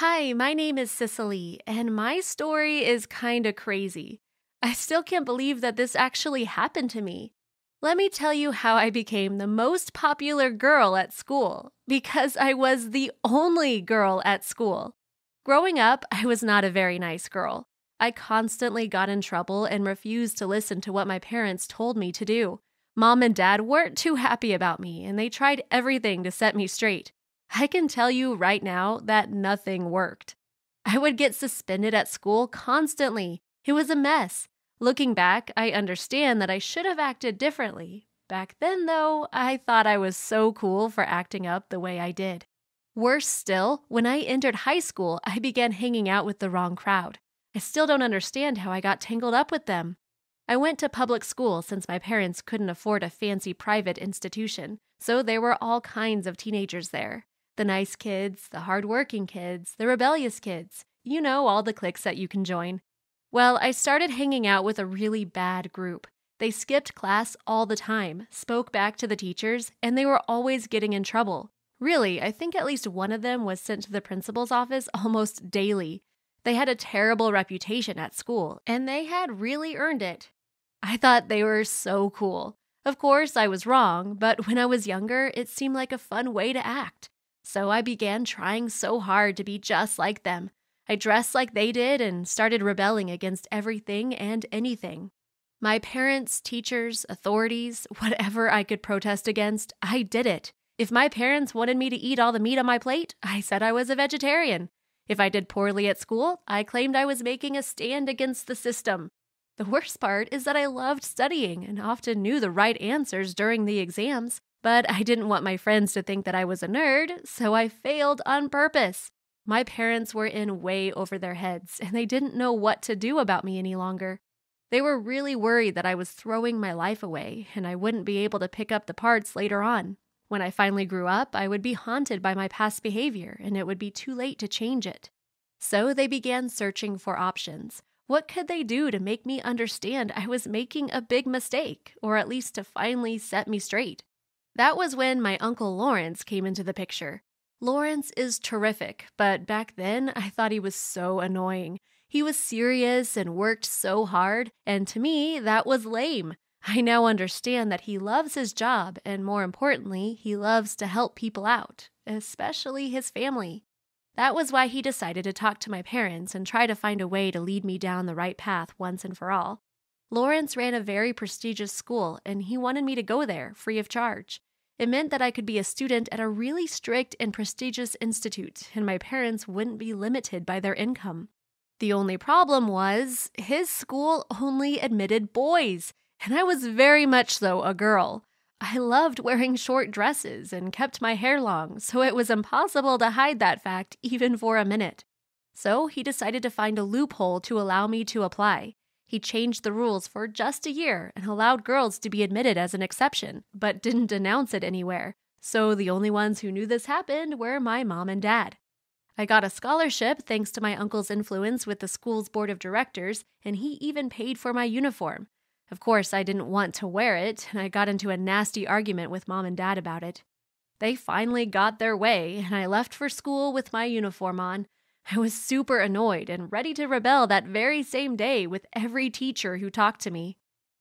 Hi, my name is Cecily, and my story is kinda crazy. I still can't believe that this actually happened to me. Let me tell you how I became the most popular girl at school because I was the only girl at school. Growing up, I was not a very nice girl. I constantly got in trouble and refused to listen to what my parents told me to do. Mom and dad weren't too happy about me, and they tried everything to set me straight. I can tell you right now that nothing worked. I would get suspended at school constantly. It was a mess. Looking back, I understand that I should have acted differently. Back then, though, I thought I was so cool for acting up the way I did. Worse still, when I entered high school, I began hanging out with the wrong crowd. I still don't understand how I got tangled up with them. I went to public school since my parents couldn't afford a fancy private institution, so there were all kinds of teenagers there the nice kids, the hardworking kids, the rebellious kids. You know, all the cliques that you can join. Well, I started hanging out with a really bad group. They skipped class all the time, spoke back to the teachers, and they were always getting in trouble. Really, I think at least one of them was sent to the principal's office almost daily. They had a terrible reputation at school, and they had really earned it. I thought they were so cool. Of course, I was wrong, but when I was younger, it seemed like a fun way to act. So I began trying so hard to be just like them. I dressed like they did and started rebelling against everything and anything. My parents, teachers, authorities, whatever I could protest against, I did it. If my parents wanted me to eat all the meat on my plate, I said I was a vegetarian. If I did poorly at school, I claimed I was making a stand against the system. The worst part is that I loved studying and often knew the right answers during the exams, but I didn't want my friends to think that I was a nerd, so I failed on purpose. My parents were in way over their heads, and they didn't know what to do about me any longer. They were really worried that I was throwing my life away and I wouldn't be able to pick up the parts later on. When I finally grew up, I would be haunted by my past behavior and it would be too late to change it. So they began searching for options. What could they do to make me understand I was making a big mistake, or at least to finally set me straight? That was when my Uncle Lawrence came into the picture. Lawrence is terrific, but back then I thought he was so annoying. He was serious and worked so hard, and to me, that was lame. I now understand that he loves his job, and more importantly, he loves to help people out, especially his family. That was why he decided to talk to my parents and try to find a way to lead me down the right path once and for all. Lawrence ran a very prestigious school, and he wanted me to go there free of charge. It meant that I could be a student at a really strict and prestigious institute, and my parents wouldn't be limited by their income. The only problem was his school only admitted boys, and I was very much so a girl. I loved wearing short dresses and kept my hair long, so it was impossible to hide that fact even for a minute. So he decided to find a loophole to allow me to apply. He changed the rules for just a year and allowed girls to be admitted as an exception, but didn't announce it anywhere. So the only ones who knew this happened were my mom and dad. I got a scholarship thanks to my uncle's influence with the school's board of directors, and he even paid for my uniform. Of course, I didn't want to wear it, and I got into a nasty argument with mom and dad about it. They finally got their way, and I left for school with my uniform on. I was super annoyed and ready to rebel that very same day with every teacher who talked to me.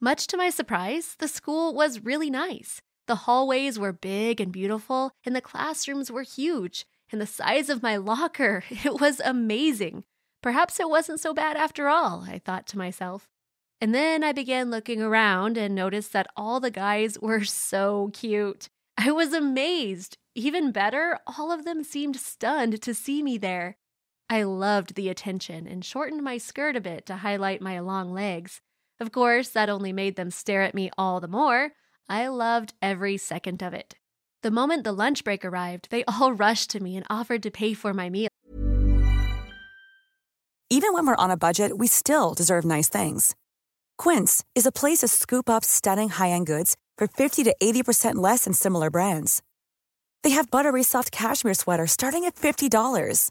Much to my surprise, the school was really nice. The hallways were big and beautiful, and the classrooms were huge, and the size of my locker, it was amazing. Perhaps it wasn't so bad after all, I thought to myself. And then I began looking around and noticed that all the guys were so cute. I was amazed. Even better, all of them seemed stunned to see me there. I loved the attention and shortened my skirt a bit to highlight my long legs. Of course, that only made them stare at me all the more. I loved every second of it. The moment the lunch break arrived, they all rushed to me and offered to pay for my meal. Even when we're on a budget, we still deserve nice things. Quince is a place to scoop up stunning high end goods for 50 to 80% less than similar brands. They have buttery soft cashmere sweaters starting at $50,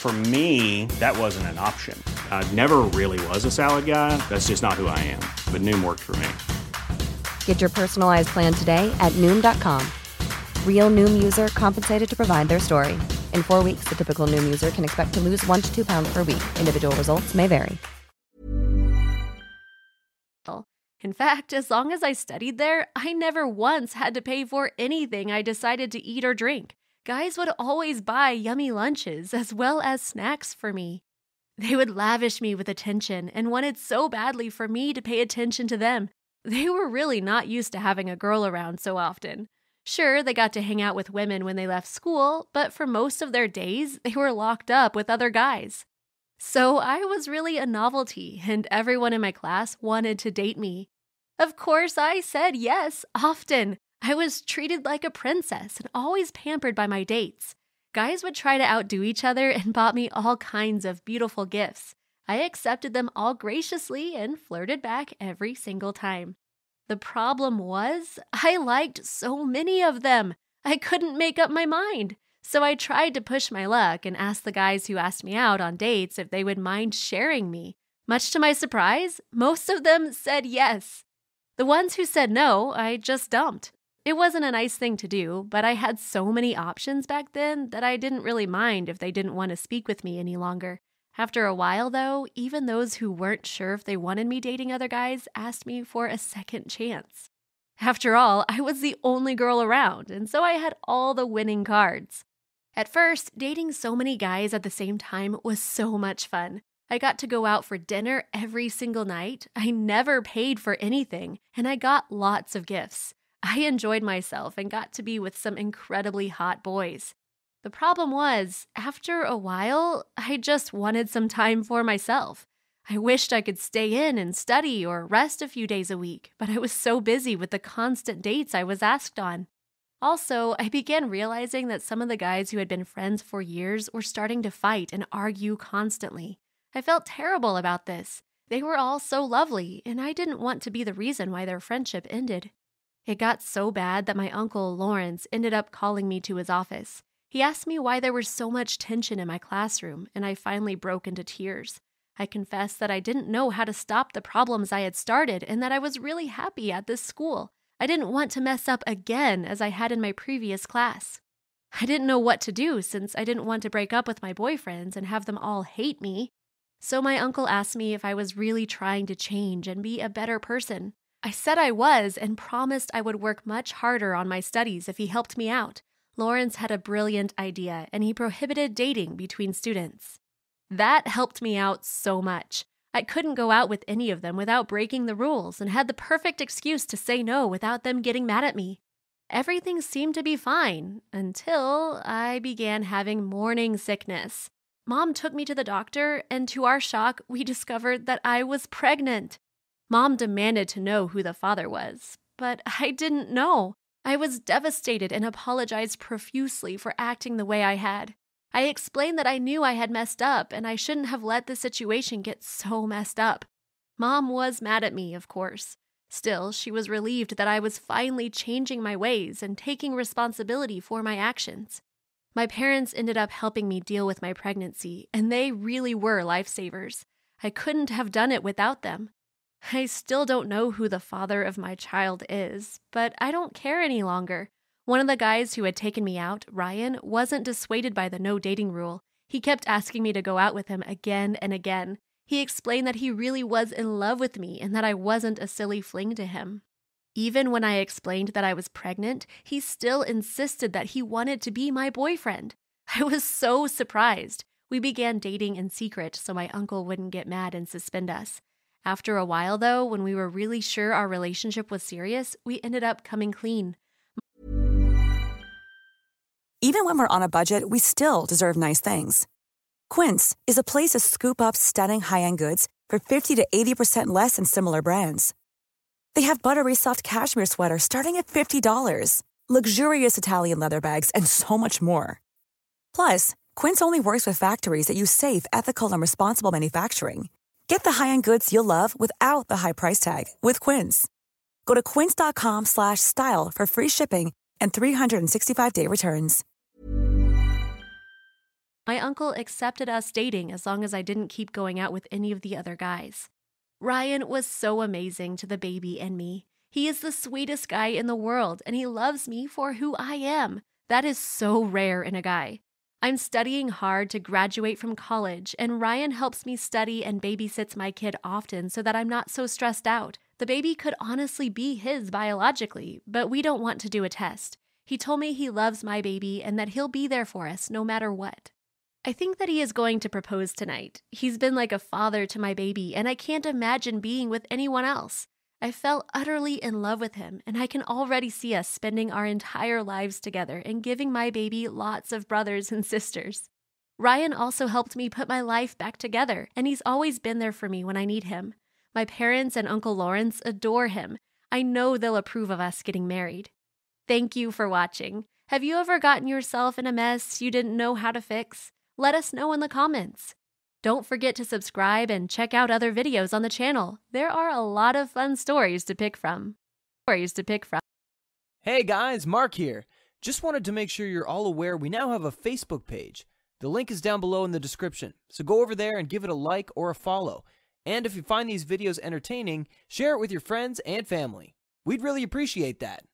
For me, that wasn't an option. I never really was a salad guy. That's just not who I am. But Noom worked for me. Get your personalized plan today at Noom.com. Real Noom user compensated to provide their story. In four weeks, the typical Noom user can expect to lose one to two pounds per week. Individual results may vary. In fact, as long as I studied there, I never once had to pay for anything I decided to eat or drink. Guys would always buy yummy lunches as well as snacks for me. They would lavish me with attention and wanted so badly for me to pay attention to them they were really not used to having a girl around so often. Sure, they got to hang out with women when they left school, but for most of their days, they were locked up with other guys. So I was really a novelty, and everyone in my class wanted to date me. Of course, I said yes, often. I was treated like a princess and always pampered by my dates. Guys would try to outdo each other and bought me all kinds of beautiful gifts. I accepted them all graciously and flirted back every single time. The problem was, I liked so many of them. I couldn't make up my mind. So I tried to push my luck and asked the guys who asked me out on dates if they would mind sharing me. Much to my surprise, most of them said yes. The ones who said no, I just dumped. It wasn't a nice thing to do, but I had so many options back then that I didn't really mind if they didn't want to speak with me any longer. After a while, though, even those who weren't sure if they wanted me dating other guys asked me for a second chance. After all, I was the only girl around, and so I had all the winning cards. At first, dating so many guys at the same time was so much fun. I got to go out for dinner every single night. I never paid for anything, and I got lots of gifts. I enjoyed myself and got to be with some incredibly hot boys. The problem was, after a while, I just wanted some time for myself. I wished I could stay in and study or rest a few days a week, but I was so busy with the constant dates I was asked on. Also, I began realizing that some of the guys who had been friends for years were starting to fight and argue constantly. I felt terrible about this. They were all so lovely, and I didn't want to be the reason why their friendship ended. It got so bad that my uncle, Lawrence, ended up calling me to his office. He asked me why there was so much tension in my classroom, and I finally broke into tears. I confessed that I didn't know how to stop the problems I had started and that I was really happy at this school. I didn't want to mess up again as I had in my previous class. I didn't know what to do since I didn't want to break up with my boyfriends and have them all hate me. So my uncle asked me if I was really trying to change and be a better person. I said I was and promised I would work much harder on my studies if he helped me out. Lawrence had a brilliant idea and he prohibited dating between students. That helped me out so much. I couldn't go out with any of them without breaking the rules and had the perfect excuse to say no without them getting mad at me. Everything seemed to be fine until I began having morning sickness. Mom took me to the doctor, and to our shock, we discovered that I was pregnant. Mom demanded to know who the father was, but I didn't know. I was devastated and apologized profusely for acting the way I had. I explained that I knew I had messed up and I shouldn't have let the situation get so messed up. Mom was mad at me, of course. Still, she was relieved that I was finally changing my ways and taking responsibility for my actions. My parents ended up helping me deal with my pregnancy, and they really were lifesavers. I couldn't have done it without them. I still don't know who the father of my child is, but I don't care any longer. One of the guys who had taken me out, Ryan, wasn't dissuaded by the no dating rule. He kept asking me to go out with him again and again. He explained that he really was in love with me and that I wasn't a silly fling to him. Even when I explained that I was pregnant, he still insisted that he wanted to be my boyfriend. I was so surprised. We began dating in secret so my uncle wouldn't get mad and suspend us. After a while, though, when we were really sure our relationship was serious, we ended up coming clean. Even when we're on a budget, we still deserve nice things. Quince is a place to scoop up stunning high end goods for 50 to 80% less than similar brands. They have buttery soft cashmere sweaters starting at $50, luxurious Italian leather bags, and so much more. Plus, Quince only works with factories that use safe, ethical, and responsible manufacturing. Get the high-end goods you'll love without the high price tag with Quince. Go to quince.com slash style for free shipping and 365-day returns. My uncle accepted us dating as long as I didn't keep going out with any of the other guys. Ryan was so amazing to the baby and me. He is the sweetest guy in the world, and he loves me for who I am. That is so rare in a guy. I'm studying hard to graduate from college, and Ryan helps me study and babysits my kid often so that I'm not so stressed out. The baby could honestly be his biologically, but we don't want to do a test. He told me he loves my baby and that he'll be there for us no matter what. I think that he is going to propose tonight. He's been like a father to my baby, and I can't imagine being with anyone else. I fell utterly in love with him, and I can already see us spending our entire lives together and giving my baby lots of brothers and sisters. Ryan also helped me put my life back together, and he's always been there for me when I need him. My parents and Uncle Lawrence adore him. I know they'll approve of us getting married. Thank you for watching. Have you ever gotten yourself in a mess you didn't know how to fix? Let us know in the comments. Don't forget to subscribe and check out other videos on the channel. There are a lot of fun stories to pick from. Stories to pick from. Hey guys, Mark here. Just wanted to make sure you're all aware we now have a Facebook page. The link is down below in the description, so go over there and give it a like or a follow. And if you find these videos entertaining, share it with your friends and family. We'd really appreciate that.